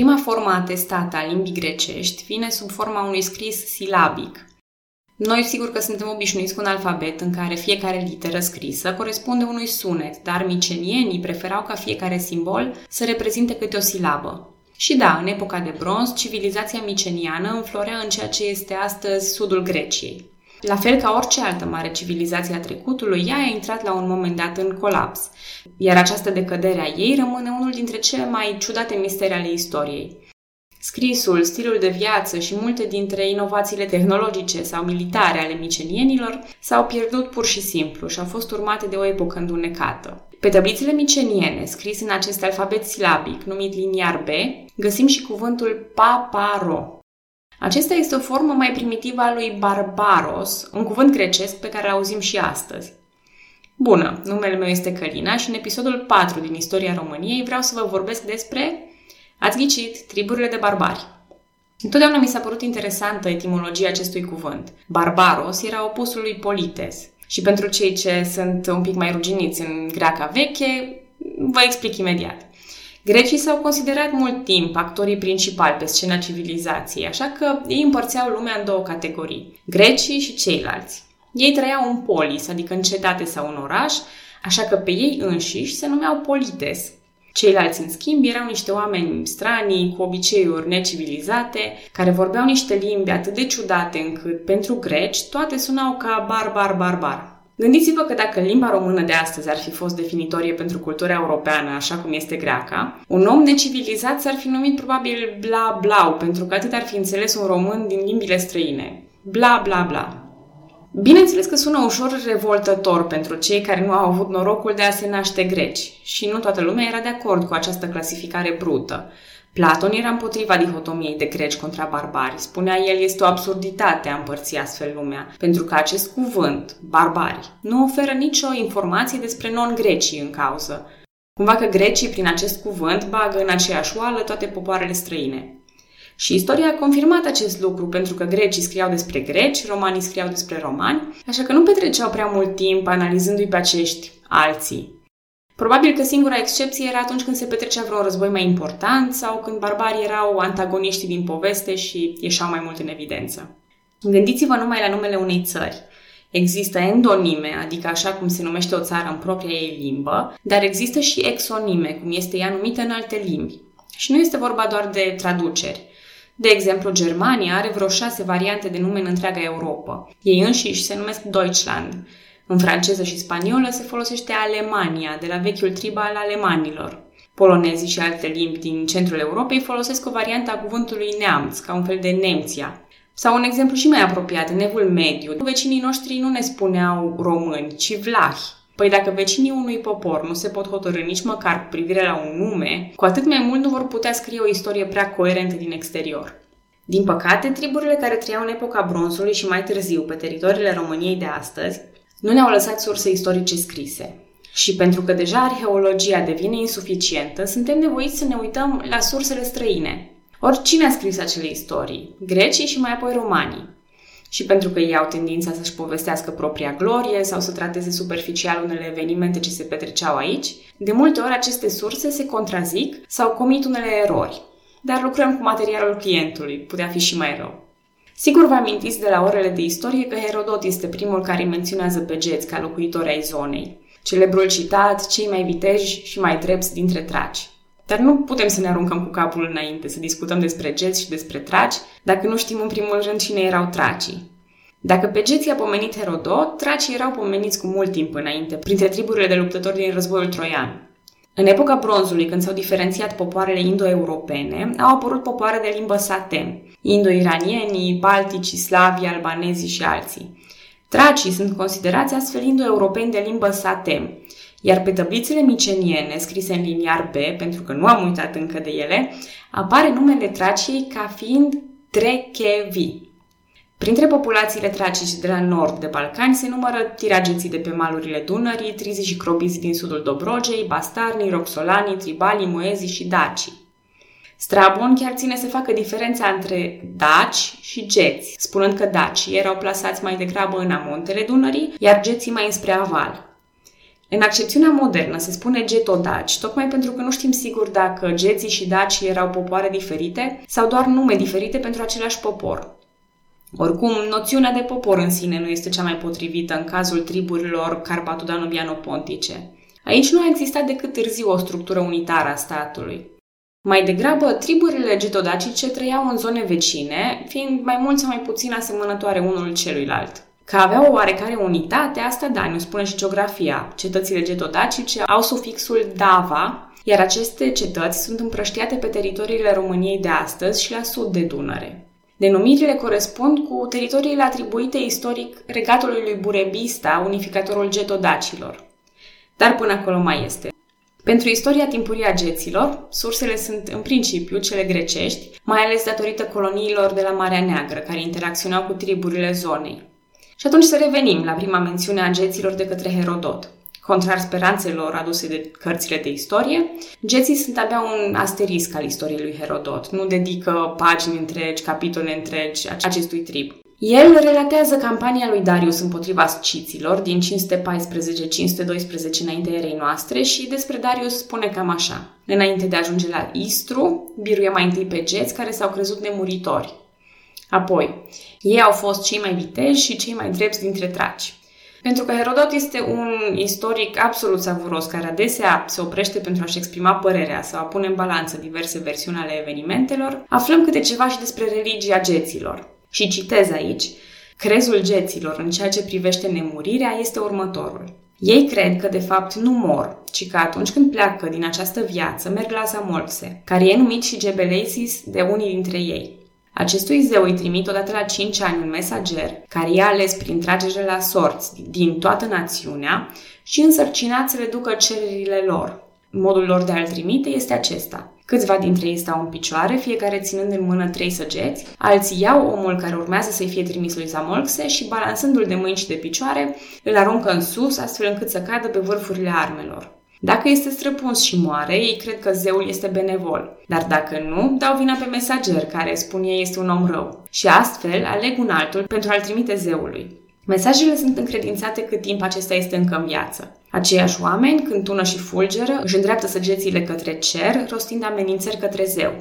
Prima formă atestată a limbii grecești vine sub forma unui scris silabic. Noi sigur că suntem obișnuiți cu un alfabet în care fiecare literă scrisă corespunde unui sunet, dar micenienii preferau ca fiecare simbol să reprezinte câte o silabă. Și da, în epoca de bronz, civilizația miceniană înflorea în ceea ce este astăzi sudul Greciei. La fel ca orice altă mare civilizație a trecutului, ea a intrat la un moment dat în colaps, iar această decădere a ei rămâne unul dintre cele mai ciudate misteri ale istoriei. Scrisul, stilul de viață și multe dintre inovațiile tehnologice sau militare ale micenienilor s-au pierdut pur și simplu și au fost urmate de o epocă îndunecată. Pe tablițele miceniene, scris în acest alfabet silabic, numit liniar B, găsim și cuvântul paparo, acesta este o formă mai primitivă a lui Barbaros, un cuvânt grecesc pe care îl auzim și astăzi. Bună, numele meu este Călina și în episodul 4 din Istoria României vreau să vă vorbesc despre, ați ghicit, triburile de barbari. Întotdeauna mi s-a părut interesantă etimologia acestui cuvânt. Barbaros era opusul lui Polites. Și pentru cei ce sunt un pic mai ruginiți în greaca veche, vă explic imediat. Grecii s-au considerat mult timp actorii principali pe scena civilizației, așa că ei împărțeau lumea în două categorii, grecii și ceilalți. Ei trăiau în polis, adică în cetate sau în oraș, așa că pe ei înșiși se numeau polites. Ceilalți, în schimb, erau niște oameni stranii, cu obiceiuri necivilizate, care vorbeau niște limbi atât de ciudate încât, pentru greci, toate sunau ca barbar, barbar. Gândiți-vă că dacă limba română de astăzi ar fi fost definitorie pentru cultura europeană, așa cum este greaca, un om necivilizat s-ar fi numit probabil bla blau, pentru că atât ar fi înțeles un român din limbile străine. Bla bla bla. Bineînțeles că sună ușor revoltător pentru cei care nu au avut norocul de a se naște greci și nu toată lumea era de acord cu această clasificare brută. Platon era împotriva dihotomiei de greci contra barbari. Spunea el este o absurditate a împărți astfel lumea, pentru că acest cuvânt, barbari, nu oferă nicio informație despre non-grecii în cauză. Cumva că grecii, prin acest cuvânt, bagă în aceeași oală toate popoarele străine. Și istoria a confirmat acest lucru, pentru că grecii scriau despre greci, romanii scriau despre romani, așa că nu petreceau prea mult timp analizându-i pe acești alții, Probabil că singura excepție era atunci când se petrecea vreun război mai important sau când barbarii erau antagoniștii din poveste și ieșeau mai mult în evidență. Gândiți-vă numai la numele unei țări. Există endonime, adică așa cum se numește o țară în propria ei limbă, dar există și exonime, cum este ea numită în alte limbi. Și nu este vorba doar de traduceri. De exemplu, Germania are vreo șase variante de nume în întreaga Europa. Ei înșiși se numesc Deutschland, în franceză și spaniolă se folosește Alemania, de la vechiul trib al alemanilor. Polonezii și alte limbi din centrul Europei folosesc o variantă a cuvântului neamț, ca un fel de Nemția. Sau un exemplu și mai apropiat, în evul mediu. Vecinii noștri nu ne spuneau români, ci vlahi. Păi dacă vecinii unui popor nu se pot hotărâ nici măcar cu privire la un nume, cu atât mai mult nu vor putea scrie o istorie prea coerentă din exterior. Din păcate, triburile care trăiau în epoca bronzului și mai târziu pe teritoriile României de astăzi nu ne-au lăsat surse istorice scrise. Și pentru că deja arheologia devine insuficientă, suntem nevoiți să ne uităm la sursele străine. Oricine a scris acele istorii? Grecii și mai apoi romanii. Și pentru că ei au tendința să-și povestească propria glorie sau să trateze superficial unele evenimente ce se petreceau aici, de multe ori aceste surse se contrazic sau comit unele erori. Dar lucrăm cu materialul clientului, putea fi și mai rău. Sigur vă amintiți de la orele de istorie că Herodot este primul care menționează pe geți ca locuitori ai zonei. Celebrul citat, cei mai viteji și mai drepți dintre traci. Dar nu putem să ne aruncăm cu capul înainte să discutăm despre geți și despre traci, dacă nu știm în primul rând cine erau tracii. Dacă pe geți a pomenit Herodot, tracii erau pomeniți cu mult timp înainte, printre triburile de luptători din războiul troian. În epoca bronzului, când s-au diferențiat popoarele indo-europene, au apărut popoare de limbă satem, indo-iranienii, balticii, slavii, albanezii și alții. Tracii sunt considerați astfel indo-europeni de limbă satem, iar pe tablițele miceniene, scrise în liniar B, pentru că nu am uitat încă de ele, apare numele Traciei ca fiind Trechevi. Printre populațiile tracice de la nord de Balcani se numără tirageții de pe malurile Dunării, trizii și crobizi din sudul Dobrogei, bastarnii, roxolanii, tribalii, moezii și dacii. Strabon chiar ține să facă diferența între daci și geți, spunând că dacii erau plasați mai degrabă în amontele Dunării, iar geții mai înspre aval. În accepțiunea modernă se spune getodaci, tocmai pentru că nu știm sigur dacă geții și daci erau popoare diferite sau doar nume diferite pentru același popor. Oricum, noțiunea de popor în sine nu este cea mai potrivită în cazul triburilor carpatudano-pontice. Aici nu a existat decât târziu o structură unitară a statului. Mai degrabă, triburile getodacice trăiau în zone vecine, fiind mai mult sau mai puțin asemănătoare unul celuilalt. Că aveau o oarecare unitate, asta da, ne spune și geografia. Cetățile getodacice au sufixul dava, iar aceste cetăți sunt împrăștiate pe teritoriile României de astăzi și la sud de Dunăre. Denumirile corespund cu teritoriile atribuite istoric regatului lui Burebista, unificatorul getodacilor. Dar până acolo mai este. Pentru istoria timpurie a geților, sursele sunt în principiu cele grecești, mai ales datorită coloniilor de la Marea Neagră, care interacționau cu triburile zonei. Și atunci să revenim la prima mențiune a geților de către Herodot. Contrar speranțelor aduse de cărțile de istorie, geții sunt abia un asterisc al istoriei lui Herodot. Nu dedică pagini întregi, capitole întregi acestui trib. El relatează campania lui Darius împotriva sciților din 514-512 înainte erei noastre și despre Darius spune cam așa. Înainte de a ajunge la Istru, biruie mai întâi pe geți care s-au crezut nemuritori. Apoi, ei au fost cei mai viteji și cei mai drepți dintre traci. Pentru că Herodot este un istoric absolut savuros, care adesea se oprește pentru a-și exprima părerea sau a pune în balanță diverse versiuni ale evenimentelor, aflăm câte ceva și despre religia geților. Și citez aici, crezul geților în ceea ce privește nemurirea este următorul. Ei cred că de fapt nu mor, ci că atunci când pleacă din această viață merg la Zamolxe, care e numit și Gebeleisis de unii dintre ei. Acestui zeu îi trimit odată la 5 ani un mesager care i-a ales prin tragere la sorți din toată națiunea și însărcinat să le ducă cererile lor. Modul lor de a-l trimite este acesta. Câțiva dintre ei stau în picioare, fiecare ținând în mână trei săgeți, alții iau omul care urmează să-i fie trimis lui Zamolxe și, balansându-l de mâini și de picioare, îl aruncă în sus, astfel încât să cadă pe vârfurile armelor. Dacă este străpuns și moare, ei cred că zeul este benevol. Dar dacă nu, dau vina pe mesager, care, spun ei, este un om rău. Și astfel aleg un altul pentru a-l trimite zeului. Mesajele sunt încredințate cât timp acesta este încă în viață. Aceiași oameni, când tună și fulgeră, își îndreaptă săgețile către cer, rostind amenințări către zeu.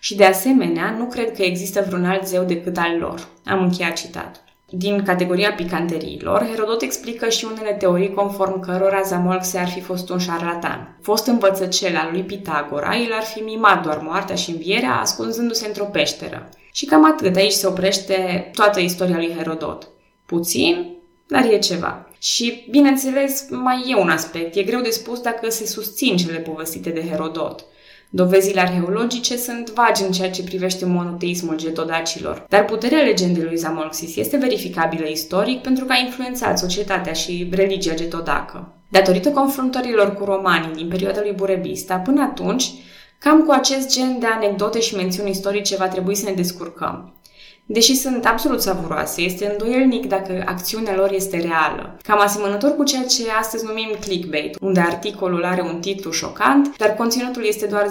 Și de asemenea, nu cred că există vreun alt zeu decât al lor. Am încheiat citatul. Din categoria picanteriilor, Herodot explică și unele teorii conform cărora Zamolxe ar fi fost un șarlatan. Fost învățăcel al lui Pitagora, el ar fi mimat doar moartea și învierea, ascunzându-se într-o peșteră. Și cam atât, aici se oprește toată istoria lui Herodot. Puțin, dar e ceva. Și, bineînțeles, mai e un aspect. E greu de spus dacă se susțin cele povestite de Herodot. Dovezile arheologice sunt vagi în ceea ce privește monoteismul getodacilor, dar puterea legendei lui Zamolxis este verificabilă istoric pentru că a influențat societatea și religia getodacă. Datorită confruntărilor cu romanii din perioada lui Burebista, până atunci, cam cu acest gen de anecdote și mențiuni istorice va trebui să ne descurcăm. Deși sunt absolut savuroase, este îndoielnic dacă acțiunea lor este reală. Cam asemănător cu ceea ce astăzi numim clickbait, unde articolul are un titlu șocant, dar conținutul este doar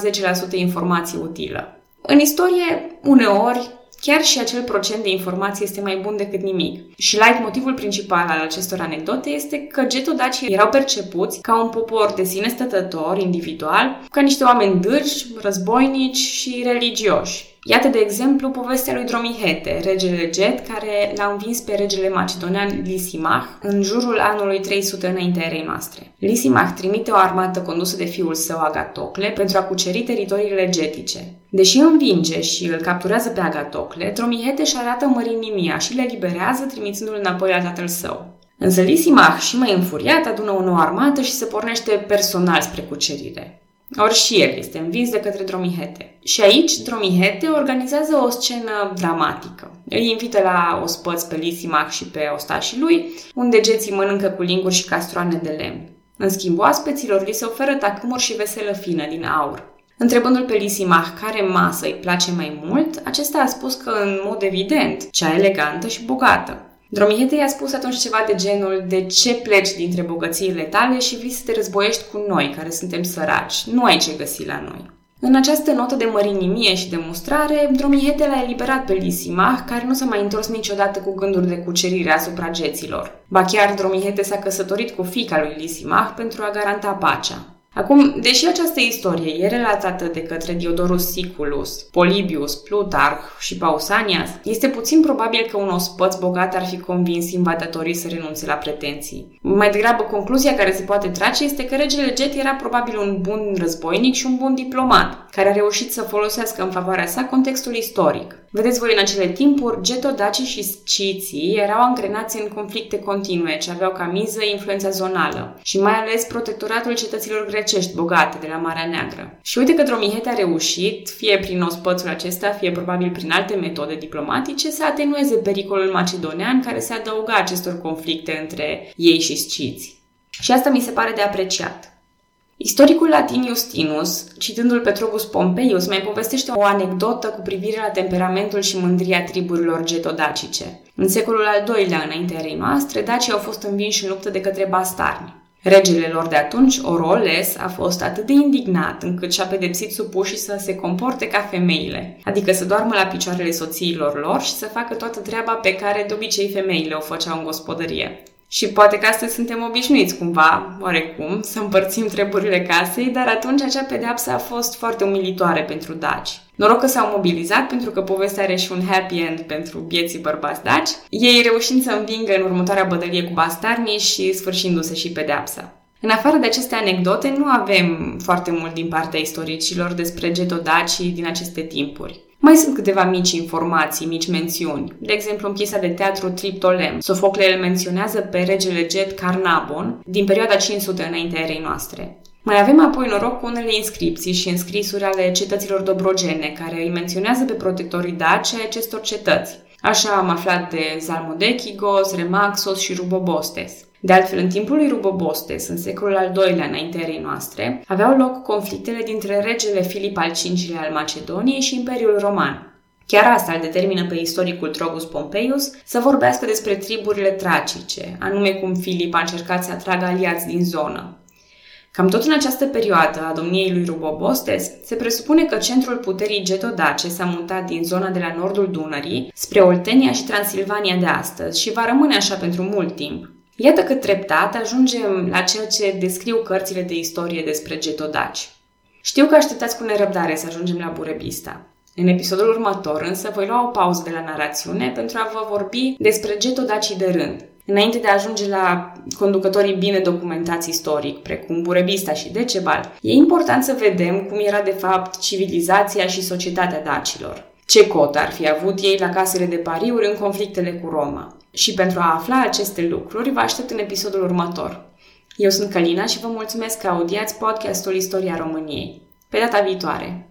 10% informație utilă. În istorie, uneori, Chiar și acel procent de informație este mai bun decât nimic. Și light motivul principal al acestor anecdote este că getodacii erau percepuți ca un popor de sine stătător, individual, ca niște oameni dârși, războinici și religioși. Iată, de exemplu, povestea lui Dromihete, regele Get, care l-a învins pe regele macedonian Lisimach în jurul anului 300 înaintea erei noastre. Lisimach trimite o armată condusă de fiul său Agatocle pentru a cuceri teritoriile getice. Deși învinge și îl capturează pe Agatocle, Dromihete își arată mărinimia și le liberează trimițându-l înapoi la tatăl său. Însă Lisimach, și mai înfuriat, adună o nouă armată și se pornește personal spre cucerire. Ori și el este învins de către Dromihete. Și aici Dromihete organizează o scenă dramatică. Îi invită la ospăți pe Lisimac și pe ostașii lui, unde geții mănâncă cu linguri și castroane de lemn. În schimb, oaspeților li se oferă tacâmuri și veselă fină din aur. Întrebându-l pe Lisimach care masă îi place mai mult, acesta a spus că, în mod evident, cea elegantă și bogată. Dromihete i-a spus atunci ceva de genul de ce pleci dintre bogățiile tale și vii să te războiești cu noi, care suntem săraci. Nu ai ce găsi la noi. În această notă de mărinimie și de mustrare, Dromihete l-a eliberat pe Lisimah, care nu s-a mai întors niciodată cu gânduri de cucerire asupra geților. Ba chiar Dromihete s-a căsătorit cu fica lui Lisimah pentru a garanta pacea. Acum, deși această istorie e relatată de către Diodorus Siculus, Polybius, Plutarh și Pausanias, este puțin probabil că un ospăț bogat ar fi convins invadatorii să renunțe la pretenții. Mai degrabă, concluzia care se poate trage este că regele Jet era probabil un bun războinic și un bun diplomat, care a reușit să folosească în favoarea sa contextul istoric. Vedeți voi, în acele timpuri, getodacii și sciții erau angrenați în conflicte continue, ce aveau ca miză influența zonală și mai ales protectoratul cetăților grecești bogate de la Marea Neagră. Și uite că Dromihete a reușit, fie prin ospățul acesta, fie probabil prin alte metode diplomatice, să atenueze pericolul macedonean care se adăuga acestor conflicte între ei și sciți. Și asta mi se pare de apreciat. Istoricul latin Justinus, citându-l pe Trogus Pompeius, mai povestește o anecdotă cu privire la temperamentul și mândria triburilor getodacice. În secolul al II-lea înaintea erei noastre, dacii au fost învinși în luptă de către bastarni. Regele lor de atunci, Oroles, a fost atât de indignat încât și-a pedepsit supușii să se comporte ca femeile, adică să doarmă la picioarele soțiilor lor și să facă toată treaba pe care de obicei femeile o făceau în gospodărie. Și poate că astăzi suntem obișnuiți cumva, oarecum, să împărțim treburile casei, dar atunci acea pedeapsă a fost foarte umilitoare pentru daci. Noroc că s-au mobilizat pentru că povestea are și un happy end pentru vieții bărbați daci, ei reușind să învingă în următoarea bătălie cu bastarnii și sfârșindu-se și pedeapsa. În afară de aceste anecdote, nu avem foarte mult din partea istoricilor despre getodacii din aceste timpuri. Mai sunt câteva mici informații, mici mențiuni. De exemplu, în piesa de teatru Triptolem, Sofocle îl menționează pe regele Jet Carnabon din perioada 500 înaintea erei noastre. Mai avem apoi noroc cu unele inscripții și înscrisuri ale cetăților dobrogene, care îi menționează pe protectorii daci ai acestor cetăți. Așa am aflat de Zalmodechigos, Remaxos și Rubobostes. De altfel, în timpul lui Rubobostes, în secolul al II-lea înaintea erei noastre, aveau loc conflictele dintre regele Filip al V-lea al Macedoniei și Imperiul Roman. Chiar asta îl determină pe istoricul Trogus Pompeius să vorbească despre triburile tracice, anume cum Filip a încercat să atragă aliați din zonă. Cam tot în această perioadă a domniei lui Rubobostes, se presupune că centrul puterii getodace s-a mutat din zona de la nordul Dunării spre Oltenia și Transilvania de astăzi și va rămâne așa pentru mult timp. Iată că treptat ajungem la ceea ce descriu cărțile de istorie despre getodaci. Știu că așteptați cu nerăbdare să ajungem la Burebista. În episodul următor însă voi lua o pauză de la narațiune pentru a vă vorbi despre getodacii de rând, înainte de a ajunge la conducătorii bine documentați istoric, precum Burebista și Decebal, e important să vedem cum era de fapt civilizația și societatea dacilor. Ce cot ar fi avut ei la casele de pariuri în conflictele cu Roma. Și pentru a afla aceste lucruri, vă aștept în episodul următor. Eu sunt Calina și vă mulțumesc că audiați podcastul Istoria României. Pe data viitoare!